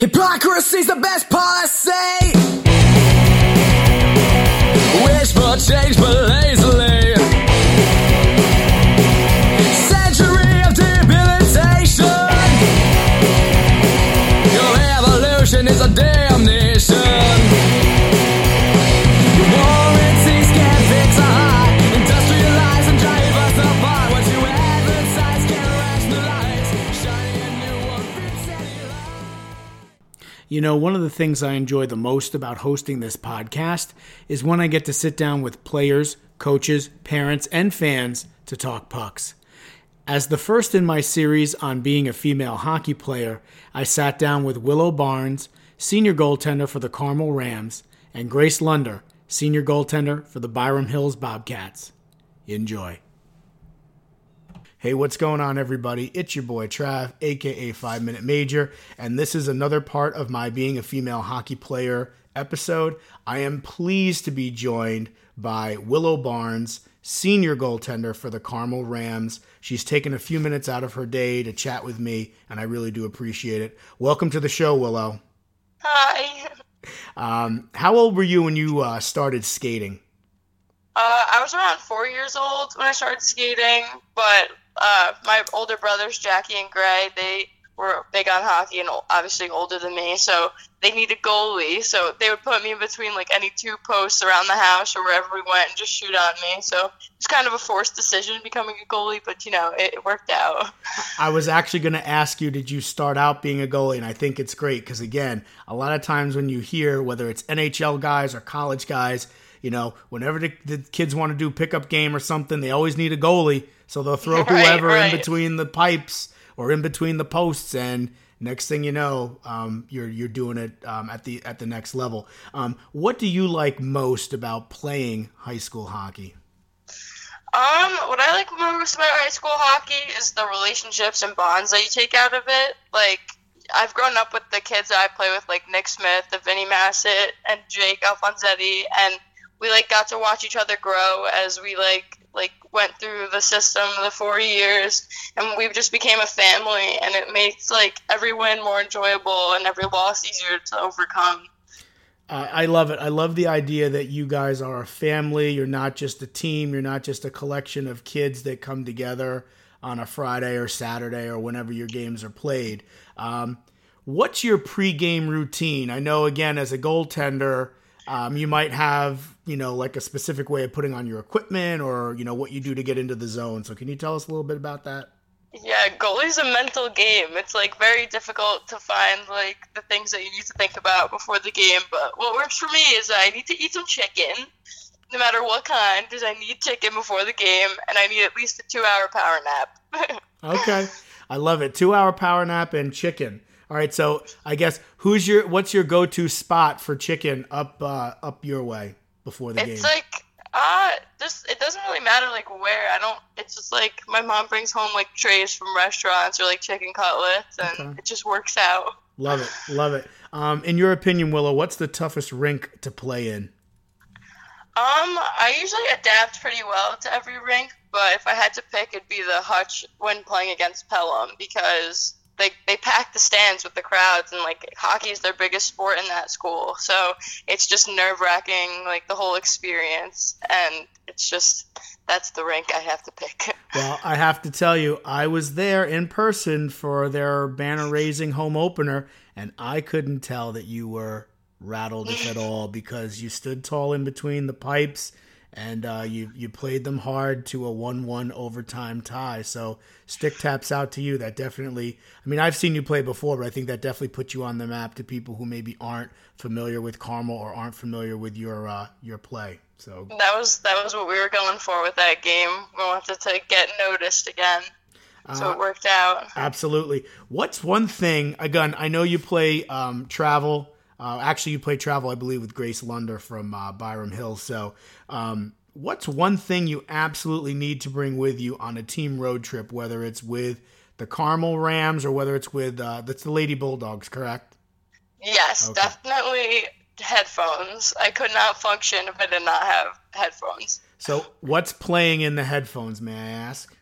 Hypocrisy's the best policy. Wish for change, but lazily. You know, one of the things I enjoy the most about hosting this podcast is when I get to sit down with players, coaches, parents, and fans to talk pucks. As the first in my series on being a female hockey player, I sat down with Willow Barnes, senior goaltender for the Carmel Rams, and Grace Lunder, senior goaltender for the Byram Hills Bobcats. Enjoy. Hey, what's going on, everybody? It's your boy Trav, aka Five Minute Major, and this is another part of my being a female hockey player episode. I am pleased to be joined by Willow Barnes, senior goaltender for the Carmel Rams. She's taken a few minutes out of her day to chat with me, and I really do appreciate it. Welcome to the show, Willow. Hi. Um, how old were you when you uh, started skating? Uh, I was around four years old when I started skating, but uh, my older brothers, Jackie and Gray, they were big on hockey and obviously older than me, so they needed a goalie. So they would put me in between like any two posts around the house or wherever we went and just shoot on me. So it's kind of a forced decision becoming a goalie, but you know it, it worked out. I was actually going to ask you, did you start out being a goalie? And I think it's great because, again, a lot of times when you hear whether it's NHL guys or college guys, you know, whenever the, the kids want to do pickup game or something, they always need a goalie. So they'll throw Right, whoever in between the pipes or in between the posts, and next thing you know, um, you're you're doing it um, at the at the next level. Um, what do you like most about playing high school hockey? Um, what I like most about high school hockey is the relationships and bonds that you take out of it. Like, I've grown up with the kids that I play with, like Nick Smith, the Vinny Massett, and Jake Alfonsetti, and we like got to watch each other grow as we like like went through the system the four years, and we just became a family, and it makes like every win more enjoyable and every loss easier to overcome. Uh, I love it. I love the idea that you guys are a family. You're not just a team. You're not just a collection of kids that come together on a Friday or Saturday or whenever your games are played. Um, what's your pregame routine? I know, again, as a goaltender, um, you might have, you know, like a specific way of putting on your equipment or, you know, what you do to get into the zone. So, can you tell us a little bit about that? Yeah, goalie's a mental game. It's like very difficult to find like the things that you need to think about before the game. But what works for me is I need to eat some chicken, no matter what kind, because I need chicken before the game, and I need at least a two-hour power nap. Okay. I love it. Two hour power nap and chicken. All right, so I guess who's your what's your go to spot for chicken up uh, up your way before the it's game? It's like uh just it doesn't really matter like where. I don't. It's just like my mom brings home like trays from restaurants or like chicken cutlets, and Okay. it just works out. love it, love it. Um, in your opinion, Willow, what's the toughest rink to play in? Um, I usually adapt pretty well to every rink, but if I had to pick, it'd be the Hutch when playing against Pelham because they they pack the stands with the crowds, and like hockey is their biggest sport in that school, so it's just nerve wracking, like the whole experience, and it's just that's the rink I have to pick. Well, I have to tell you, I was there in person for their banner raising home opener, and I couldn't tell that you were rattled if at all because you stood tall in between the pipes and uh, you you played them hard to a one-one overtime tie. So stick taps out to you. That definitely. I mean, I've seen you play before, but I think that definitely puts you on the map to people who maybe aren't familiar with Carmel or aren't familiar with your uh, your play. So that was that was what we were going for with that game. We wanted to get noticed again, so it worked out. Absolutely. What's one thing? Again, I know you play um, travel. Uh, actually, you play travel, I believe, with Grace Lunder from uh, Byram Hills. So, um, what's one thing you absolutely need to bring with you on a team road trip, whether it's with the Carmel Rams or whether it's with uh, that's the Lady Bulldogs, correct? Yes, Okay. definitely headphones. I could not function if I did not have headphones. So, what's playing in the headphones? May I ask?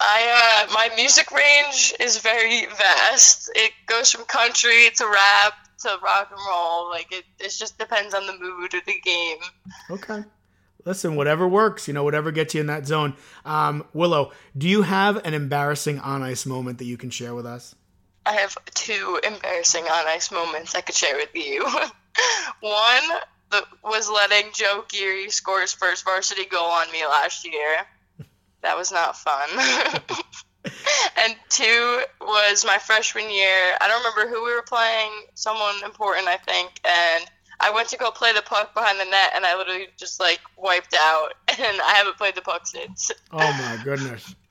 I uh, my music range is very vast. It goes from country to rap to rock and roll. Like it, it just depends on the mood of the game. Okay. Listen, whatever works, you know, whatever gets you in that zone. Um, Willow, do you have an embarrassing on ice moment that you can share with us? I have two embarrassing on ice moments I could share with you. One the, was letting Joe Geary score his first varsity goal on me last year. That was not fun. and two was my freshman year. I don't remember who we were playing, someone important, I think. And I went to go play the puck behind the net, and I literally just like wiped out, and I haven't played the puck since. Oh my goodness.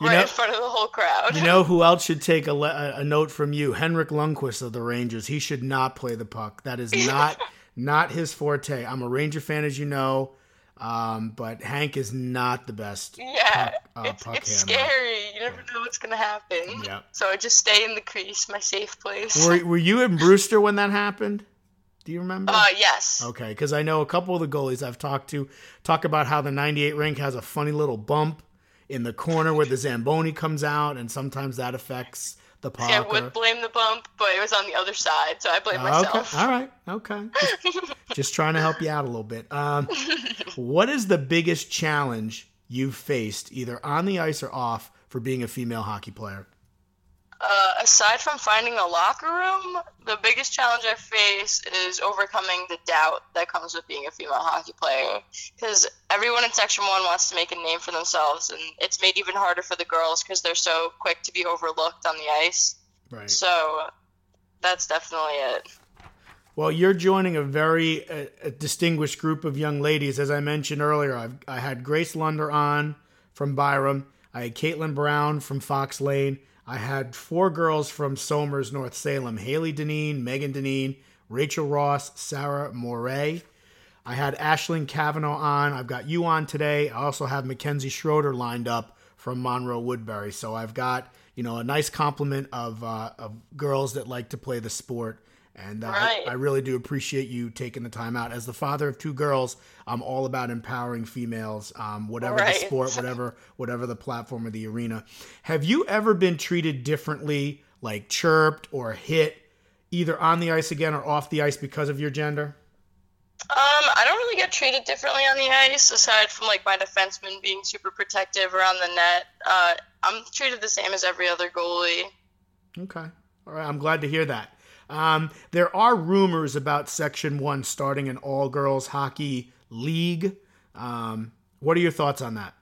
You right know- in front of the whole crowd. You know who else should take a, le- a note from you? Henrik Lundqvist of the Rangers. He should not play the puck. That is not not his forte. I'm a Ranger fan, as you know, um, but Hank is not the best. yeah, puck- uh, it's, puck it's scary. You never know what's gonna happen. Yeah. So I just stay in the crease, my safe place. Were, were you in Brewster when that happened? Do you remember? uh, yes. Okay, because I know a couple of the goalies I've talked to talk about how the 98 rink has a funny little bump in the corner where the Zamboni comes out, and sometimes that affects the. See, I or- would blame the bump, but it was on the other side, so I blame Oh, myself. Okay. All right. Okay. Just, just trying to help you out a little bit. Um, what is the biggest challenge you've faced, either on the ice or off, for being a female hockey player? Uh, aside from finding a locker room, the biggest challenge I face is overcoming the doubt that comes with being a female hockey player. Because everyone in Section 1 wants to make a name for themselves, and it's made even harder for the girls because they're so quick to be overlooked on the ice. Right. So that's definitely it. Well, you're joining a very uh, a distinguished group of young ladies. As I mentioned earlier, I've, I had Grace Lunder on from Byram. I had Caitlin Brown from Fox Lane. I had four girls from Somers, North Salem Haley Deneen, Megan Deneen, Rachel Ross, Sarah Moray. I had Ashlyn Kavanaugh on. I've got you on today. I also have Mackenzie Schroeder lined up from Monroe Woodbury. So I've got you know a nice complement of uh, of girls that like to play the sport. And uh, Right. I, I really do appreciate you taking the time out. As the father of two girls, I'm all about empowering females, um, whatever Right. the sport, whatever whatever the platform or the arena. Have you ever been treated differently, like chirped or hit, either on the ice again or off the ice because of your gender? Um, I don't really get treated differently on the ice, aside from like my defenseman being super protective around the net. Uh, I'm treated the same as every other goalie. Okay. All right. I'm glad to hear that. Um, there are rumors about Section 1 starting an all girls hockey league. Um, what are your thoughts on that?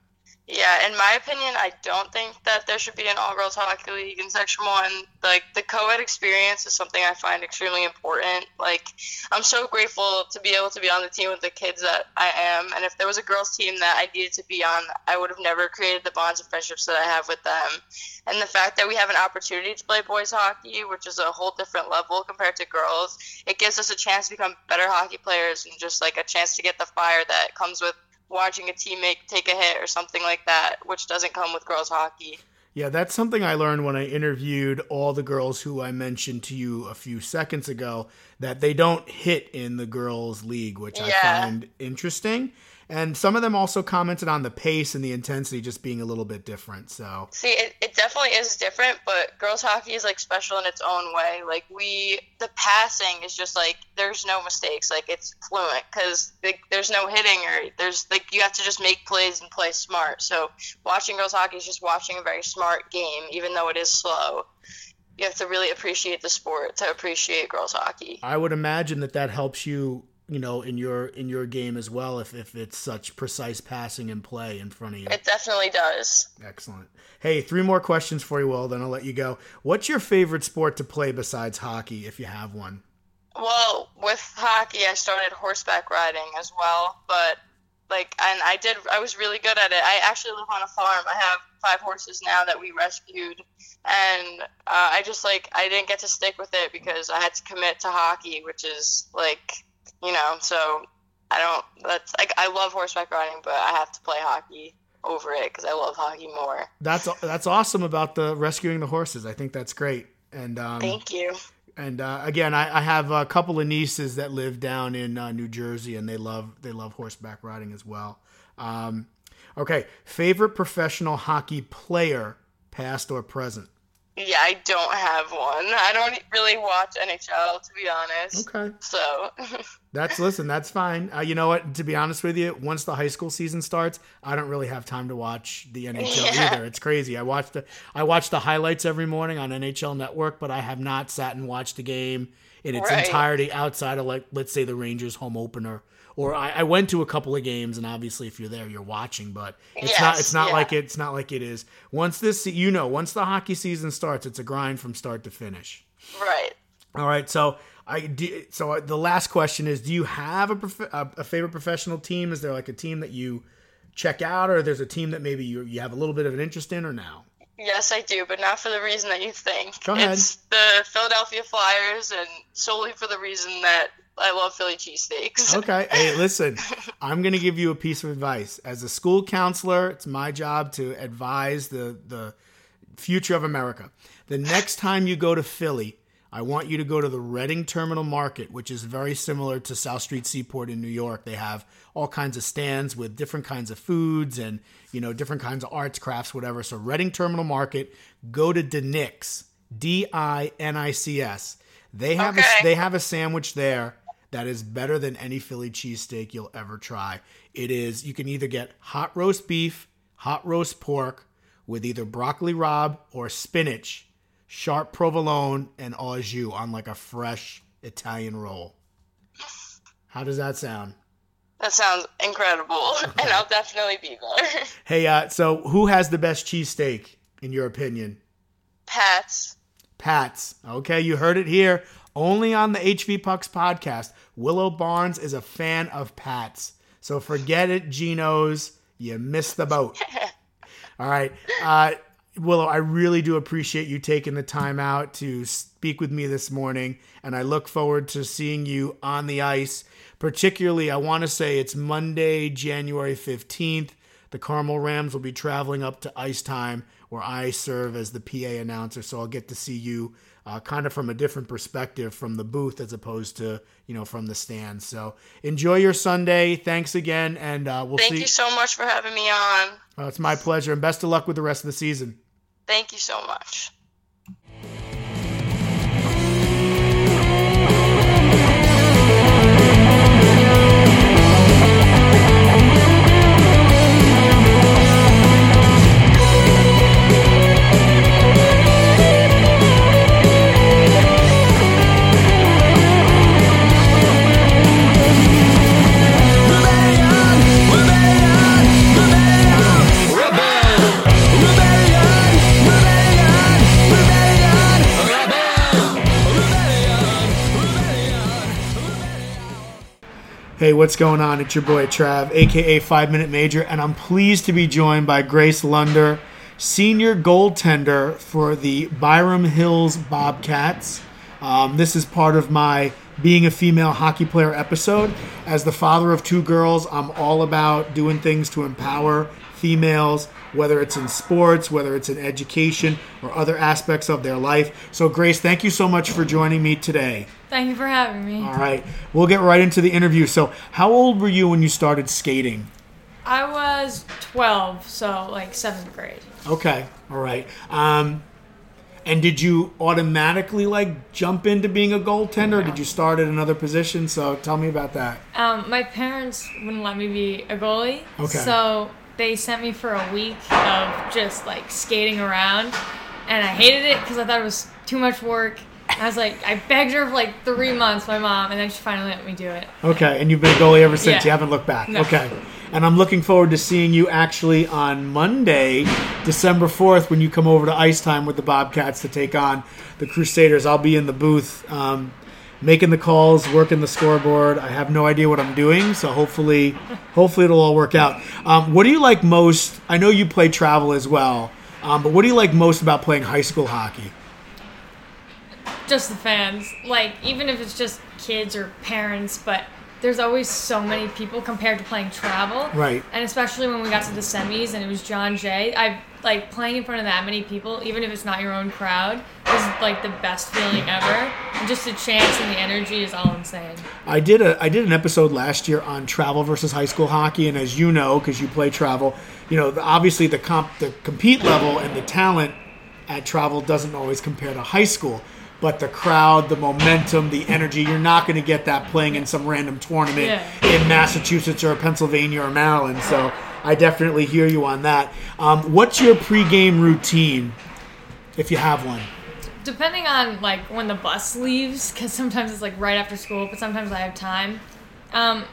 Yeah, in my opinion, I don't think that there should be an all girls hockey league in Section 1. Like, the co ed experience is something I find extremely important. Like, I'm so grateful to be able to be on the team with the kids that I am. And if there was a girls' team that I needed to be on, I would have never created the bonds and friendships that I have with them. And the fact that we have an opportunity to play boys hockey, which is a whole different level compared to girls, it gives us a chance to become better hockey players and just like a chance to get the fire that comes with watching a teammate take a hit or something like that, which doesn't come with girls hockey. Yeah, that's something I learned when I interviewed all the girls who I mentioned to you a few seconds ago that they don't hit in the girls' league, which I find interesting. And some of them also commented on the pace and the intensity just being a little bit different. So, See, it, it definitely is different, but girls hockey is like special in its own way. Like we, the passing is just like there's no mistakes. Like it's fluent because like, there's no hitting or there's like you have to just make plays and play smart. So watching girls hockey is just watching a very smart game, even though it is slow. You have to really appreciate the sport to appreciate girls hockey. I would imagine that that helps you, you know, in your in your game as well if if it's such precise passing and play in front of you. It definitely does. Excellent. Hey, three more questions for you, Will, then I'll let you go. What's your favorite sport to play besides hockey if you have one? Well, with hockey, I started horseback riding as well, but like, and I did, I was really good at it. I actually live on a farm. I have five horses now that we rescued, and uh, I just like, I didn't get to stick with it because I had to commit to hockey, which is like, you know, so I don't, that's like, I love horseback riding, but I have to play hockey over it because I love hockey more. That's that's awesome about the rescuing the horses. I think that's great. And um, Thank you. and uh, again, I, I have a couple of nieces that live down in uh, New Jersey, and they love they love horseback riding as well. Um, okay, favorite professional hockey player past or present? Yeah, I don't have one. I don't really watch NHL to be honest. Okay. So That's listen. That's fine. Uh, you know what? To be honest with you, once the high school season starts, I don't really have time to watch the NHL Yeah. either. It's crazy. I watch the I watch the highlights every morning on NHL Network, but I have not sat and watched a game in its Right. entirety outside of like let's say the Rangers home opener. Or I, I went to a couple of games, and obviously, if you're there, you're watching. But it's not it's not yeah. like it's not like it is. Once this, you know, once the hockey season starts, it's a grind from start to finish. right. All right, so I do, so the last question is: Do you have a, prof- a a favorite professional team? Is there like a team that you check out, or there's a team that maybe you you have a little bit of an interest in, or now? Yes, I do, but not for the reason that you think. Go ahead. It's the Philadelphia Flyers, and solely for the reason that I love Philly cheesesteaks. Okay, hey, listen, I'm gonna give you a piece of advice. As a school counselor, it's my job to advise the the future of America. The next time you go to Philly, I want you to go to the Reading Terminal Market, which is very similar to South Street Seaport in New York. They have all kinds of stands with different kinds of foods and you know different kinds of arts, crafts, whatever. So Reading Terminal Market, go to DiNic's, D I N I C S. They have a, they have a sandwich there that is better than any Philly cheesesteak you'll ever try. It is you can either get hot roast beef, hot roast pork with either broccoli rabe or spinach, sharp provolone, and au jus on like a fresh Italian roll. How does that sound? That sounds incredible, and I'll definitely be there. Hey, uh, so who has the best cheesesteak in your opinion? Pat's. Pat's. Okay, you heard it here. Only on the HV Pucks podcast. Willow Barnes is a fan of Pat's. So forget it, Geno's. You missed the boat. All right. Uh, Willow, I really do appreciate you taking the time out to speak with me this morning, and I look forward to seeing you on the ice. Particularly, I want to say it's Monday, January 15th. The Carmel Rams will be traveling up to ice time, where I serve as the PA announcer, so I'll get to see you uh, kind of from a different perspective from the booth as opposed to, you know, from the stands. So enjoy your Sunday. Thanks again, and uh, we'll Thank see. Thank you so much for having me on. Uh, it's my pleasure, and best of luck with the rest of the season. Thank you so much. Hey, what's going on? It's your boy Trav, aka Five Minute Major, and I'm pleased to be joined by Grace Lunder, senior goaltender for the Byram Hills Bobcats. Um, this is part of my being a female hockey player episode. As the father of two girls, I'm all about doing things to empower females, whether it's in sports, whether it's in education, or other aspects of their life. So, Grace, thank you so much for joining me today. Thank you for having me. All right, we'll get right into the interview. So, how old were you when you started skating? I was 12, so like seventh grade. Okay, all right. Um, and did you automatically like jump into being a goaltender? Or did you start at another position? So, tell me about that. Um, my parents wouldn't let me be a goalie, Okay. so they sent me for a week of just like skating around, and I hated it because I thought it was too much work. I was like, I begged her for like three months, my mom, and then she finally let me do it. Okay, and you've been a goalie ever since. Yeah. You haven't looked back. No. Okay. And I'm looking forward to seeing you actually on Monday, December 4th, when you come over to Ice Time with the Bobcats to take on the Crusaders. I'll be in the booth um, making the calls, working the scoreboard. I have no idea what I'm doing, so hopefully, hopefully it'll all work out. Um, what do you like most? I know you play travel as well, um, but what do you like most about playing high school hockey? Just the fans, like even if it's just kids or parents, but there's always so many people compared to playing travel. Right. And especially when we got to the semis and it was John Jay, I like playing in front of that many people, even if it's not your own crowd, is like the best feeling ever. And just the chance and the energy is all insane. I did a I did an episode last year on travel versus high school hockey, and as you know, because you play travel, you know obviously the comp the compete level and the talent at travel doesn't always compare to high school. But the crowd, the momentum, the energy, you're not going to get that playing in some random tournament Yeah. in Massachusetts or Pennsylvania or Maryland. So I definitely hear you on that. Um, what's your pregame routine, if you have one? Depending on like when the bus leaves because sometimes it's like right after school but sometimes i have time. Um,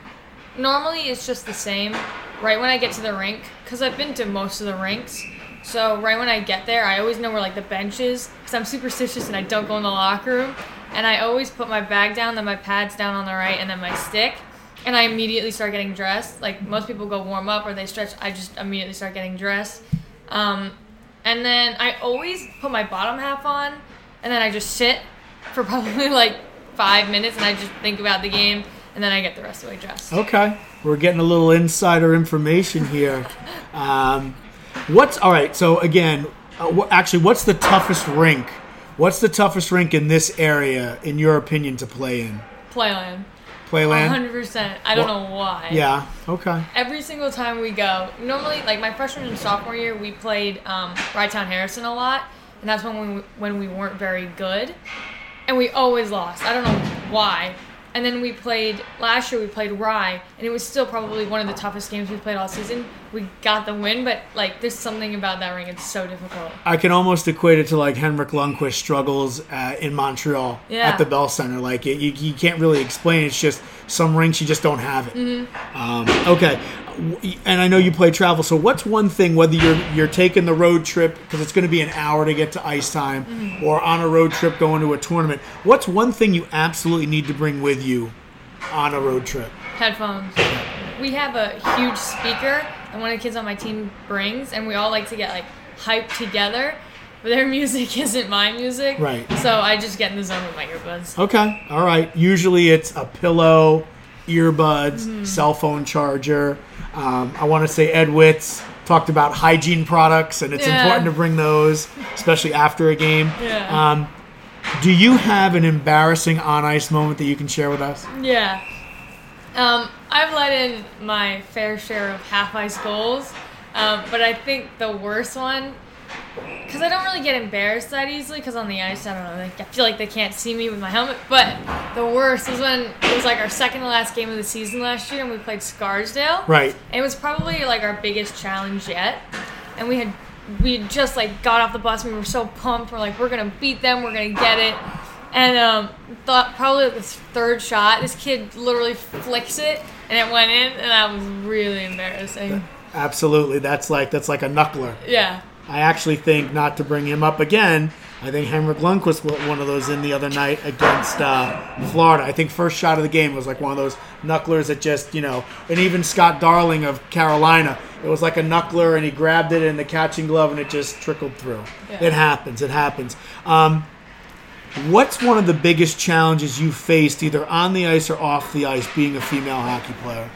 normally it's just the same right when i get to the rink because i've been to most of the rinks. So right when i get there i always know where like the bench is because i'm superstitious and i don't go in the locker room. And i always put my bag down then my pads down on the right and then my stick. And i immediately start getting dressed. Like most people go warm up or they stretch i just immediately start getting dressed. Um, and then I always put my bottom half on, and then I just sit for probably like five minutes, and I just think about the game, and then I get the rest of the way dressed. Okay, we're getting a little insider information here. Um, what's all right? So again, uh, wh- actually, what's the toughest rink? What's the toughest rink in this area, in your opinion, to play in? Playland. Playland. 100%. I don't Well, know why. Yeah. Okay. Every single time we go, normally, like my freshman and sophomore year, we played um, Rye Town Harrison a lot, and that's when we when we weren't very good, and we always lost. I don't know why. And then we played last year. We played Rye, and it was still probably one of the toughest games we played all season. We got the win, but like there's something about that ring. It's so difficult. I can almost equate it to like Henrik Lundqvist struggles uh, in Montreal Yeah. at the Bell Center. Like it, you, you can't really explain. It's just some rinks you just don't have it. Mm-hmm. Um, okay, and I know you play travel. So what's one thing whether you're you're taking the road trip because it's going to be an hour to get to ice time, Mm-hmm. or on a road trip going to a tournament? What's one thing you absolutely need to bring with you on a road trip? Headphones. We have a huge speaker that one of the kids on my team brings, and we all like to get like hyped together. But their music isn't my music, Right. So I just get in the zone with my earbuds. Okay, all right. Usually it's a pillow, earbuds, Mm-hmm. cell phone charger. Um, I want to say Ed Witz talked about hygiene products, and it's Yeah. important to bring those, especially after a game. Yeah. Um, do you have an embarrassing on ice moment that you can share with us? Yeah. Um, I've let in my fair share of half ice goals, um, but I think the worst one, because I don't really get embarrassed that easily, because on the ice, I don't know, like, I feel like they can't see me with my helmet. But the worst was when it was like our second to last game of the season last year, and we played Scarsdale. Right. And it was probably like our biggest challenge yet. And we had we had just like got off the bus and we were so pumped. We're like, we're gonna beat them, we're gonna get it. And um thought probably this third shot, this kid literally flicks it and it went in and that was really embarrassing. Absolutely. That's like that's like a knuckler. Yeah. I actually think not to bring him up again. I think Henrik Lundqvist put one of those in the other night against uh, Florida. I think first shot of the game was like one of those knucklers that just you know, and even Scott Darling of Carolina, it was like a knuckler, and he grabbed it in the catching glove, and it just trickled through. Yeah. It happens. It happens. Um, what's one of the biggest challenges you faced, either on the ice or off the ice, being a female hockey player?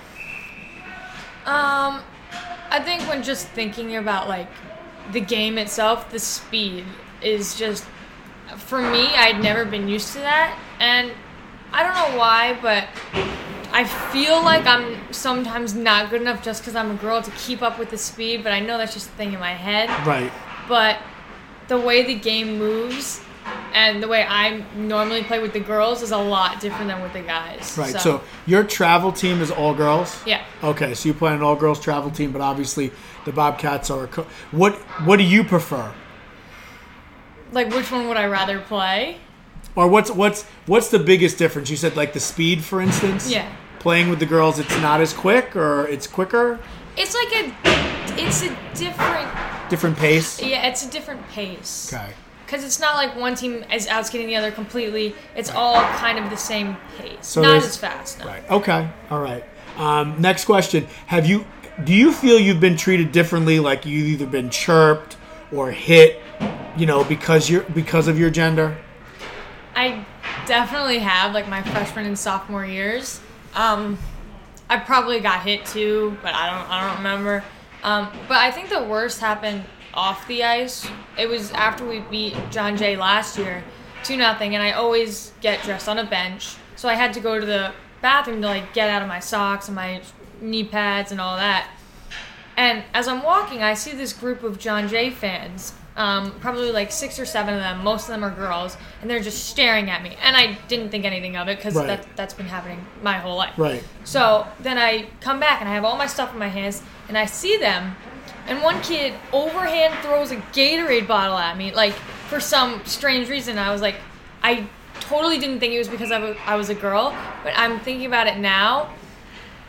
Um, I think when just thinking about like the game itself, the speed is just for me. I'd never been used to that, and I don't know why, but I feel like I'm sometimes not good enough just because I'm a girl to keep up with the speed. But I know that's just a thing in my head. Right. But the way the game moves. And the way I normally play with the girls is a lot different than with the guys. Right. So, your travel team is all girls. yeah, Okay, so you play an all-girls travel team, but obviously the Bobcats are. Co- what What do you prefer, like which one would I rather play? or what's what's what's the biggest difference? You said like the speed, for instance. Yeah. Playing with the girls, it's not as quick, or it's quicker, It's like a, it's a different, different pace. yeah, it's a different pace. Okay. Because it's not like one team is outskating the other completely. It's all kind of the same pace. So not as fast. No. Right. Okay. All right. Um, next question: Have you do you feel you've been treated differently? Like you've either been chirped or hit, you know, because you're because of your gender? I definitely have like my freshman and sophomore years. Um, I probably got hit too, but I don't I don't remember. Um, but I think the worst happened off the ice. It was after we beat John Jay last year, two nothing, and I always get dressed on a bench, so I had to go to the bathroom to like get out of my socks and my knee pads and all that. And as I'm walking, I see this group of John Jay fans Um, probably like six or seven of them. Most of them are girls, and they're just staring at me. And I didn't think anything of it because Right. that that's been happening my whole life. Right. So then I come back and I have all my stuff in my hands, and I see them, and one kid overhand throws a Gatorade bottle at me, like for some strange reason. I was like, I totally didn't think it was because I was, I was a girl, but I'm thinking about it now.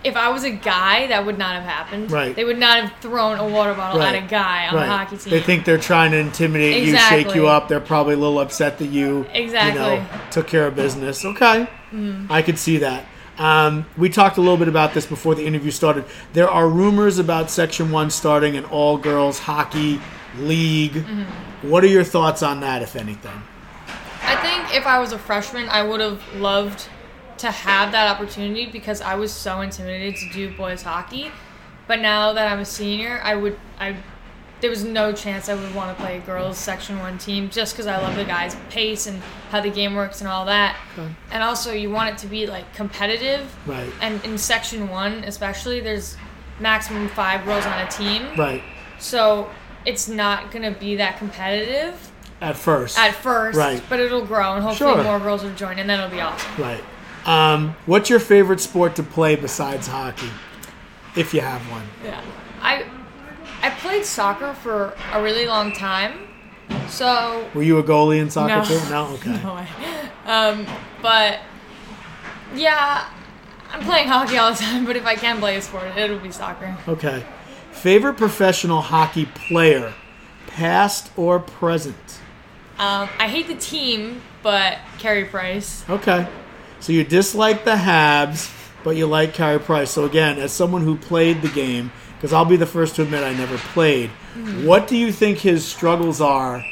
If I was a guy, that would not have happened. Right. They would not have thrown a water bottle Right. at a guy on right. the hockey team. They think they're trying to intimidate you, shake you up. They're probably a little upset that you, Exactly. you know, took care of business. Okay, Mm-hmm. I could see that. Um, we talked a little bit about this before the interview started. There are rumors about Section One starting an all-girls hockey league. Mm-hmm. What are your thoughts on that, if anything? I think if I was a freshman, I would have loved to have that opportunity because I was so intimidated to do boys hockey. But now that I'm a senior, I would I there was no chance I would want to play a girls section 1 team just cuz I love the guys pace and how the game works and all that. Okay. And also you want it to be like competitive. Right. And in section 1 especially there's maximum 5 girls on a team. Right. So it's not going to be that competitive At first. at first, Right. but it'll grow and hopefully Sure. more girls will join, and then it'll be awesome. right. Um, what's your favorite sport to play besides hockey, if you have one? Yeah, I I played soccer for a really long time, so Were you a goalie in soccer No. too? No. Okay. no way. Um, but yeah, I'm playing hockey all the time. But if I can play a sport, it'll be soccer. Okay. Favorite professional hockey player, past or present? Um, I hate the team, but Carey Price. Okay. So you dislike the Habs, but you like Carey Price. So again, as someone who played the game, because I'll be the first to admit I never played, what do you think his struggles are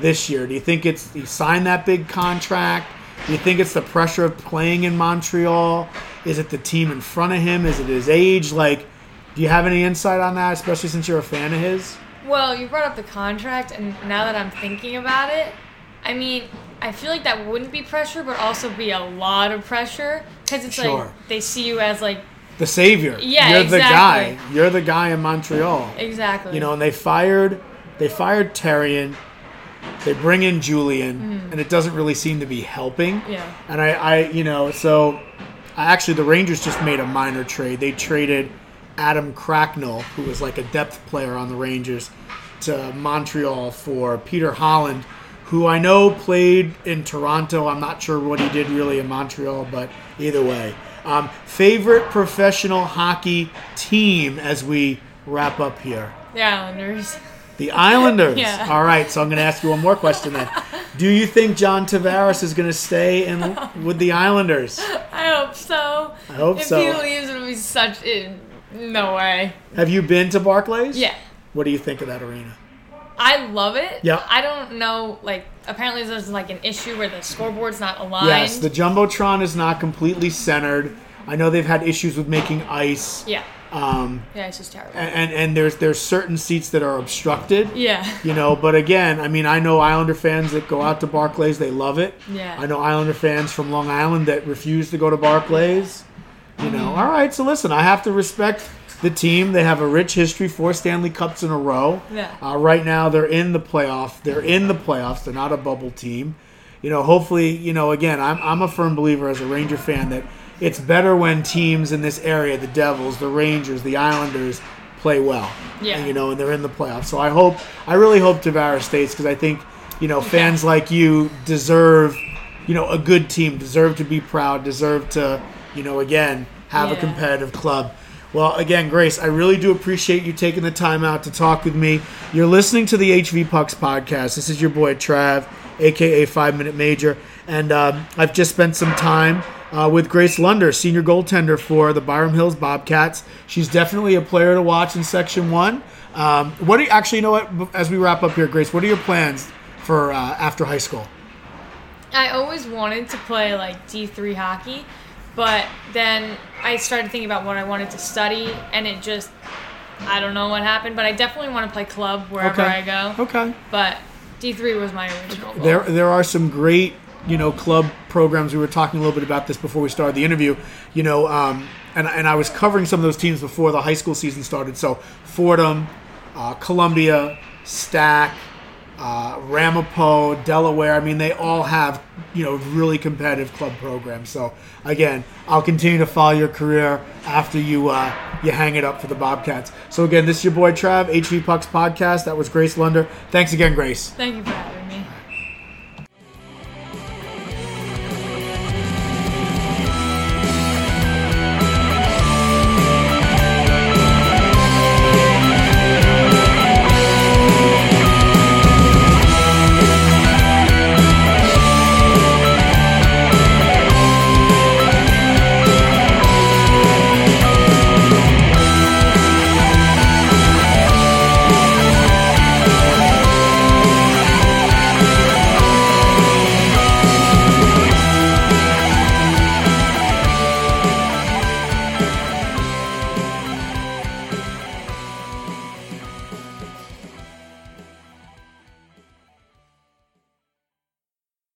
this year? Do you think it's he signed that big contract? Do you think it's the pressure of playing in Montreal? Is it the team in front of him? Is it his age? Like, do you have any insight on that, especially since you're a fan of his? Well, you brought up the contract, and now that I'm thinking about it, I mean, I feel like that wouldn't be pressure, but also be a lot of pressure because it's Sure. like they see you as like The savior. Yeah, You're the guy. You're the guy in Montreal. exactly. You know, and they fired they fired Therrien. They bring in Julien, and it doesn't really seem to be helping. Mm-hmm. Yeah. And I, I, you know, so I actually the Rangers just made a minor trade. They traded Adam Cracknell, who was like a depth player on the Rangers, to Montreal for Peter Holland, who I know played in Toronto. I'm not sure what he did really in Montreal, but either way. Um, favorite professional hockey team as we wrap up here? the Islanders. The Islanders. Yeah. All right, so I'm going to ask you one more question then. Do you think John Tavares is going to stay in with the Islanders? I hope so. I hope if so. If he leaves, it'll be such. It, no way. Have you been to Barclays? Yeah. What do you think of that arena? I love it. Yeah. I don't know. Like, apparently, there's like an issue where the scoreboard's not aligned. Yes, the jumbotron is not completely centered. I know they've had issues with making ice. yeah. Um, Yeah, it's just terrible. and and there's there's certain seats that are obstructed. yeah. You know, but again, I mean, I know Islander fans that go out to Barclays, they love it. Yeah. I know Islander fans from Long Island that refuse to go to Barclays. You know, Mm-hmm. all right, so listen, I have to respect the team. They have a rich history, four Stanley Cups in a row. Yeah. Uh, right now, they're in the playoff. They're in the playoffs. They're not a bubble team. You know, hopefully, you know, again, I'm, I'm a firm believer as a Ranger fan that it's better when teams in this area, the Devils, the Rangers, the Islanders, play well. Yeah. And, you know, and they're in the playoffs. So I hope, I really hope Tavares stays because I think, you know, fans like you deserve, you know, a good team, deserve to be proud, deserve to, you know, again, have a competitive club. Well, again, Grace, I really do appreciate you taking the time out to talk with me. You're listening to the HV Pucks podcast. This is your boy Trav, aka Five Minute Major, and um, I've just spent some time uh, with Grace Lunder, senior goaltender for the Byram Hills Bobcats. She's definitely a player to watch in Section One. Um, what do you actually you know? What as we wrap up here, Grace, what are your plans for uh, after high school? I always wanted to play like D3 hockey, but then I started thinking about what I wanted to study, and it just, I don't know what happened, but I definitely want to play club wherever I go. Okay. But D3 was my original goal. There, there are some great, you know, club programs. We were talking a little bit about this before we started the interview. You know, um, and and I was covering some of those teams before the high school season started. So Fordham, uh, Columbia, Stack, uh, Ramapo, Delaware. I mean, they all have you know really competitive club programs. So again, I'll continue to follow your career after you uh, you hang it up for the Bobcats. So again, this is your boy Trav, HV Pucks podcast. That was Grace Lunder. Thanks again, Grace. Thank you me.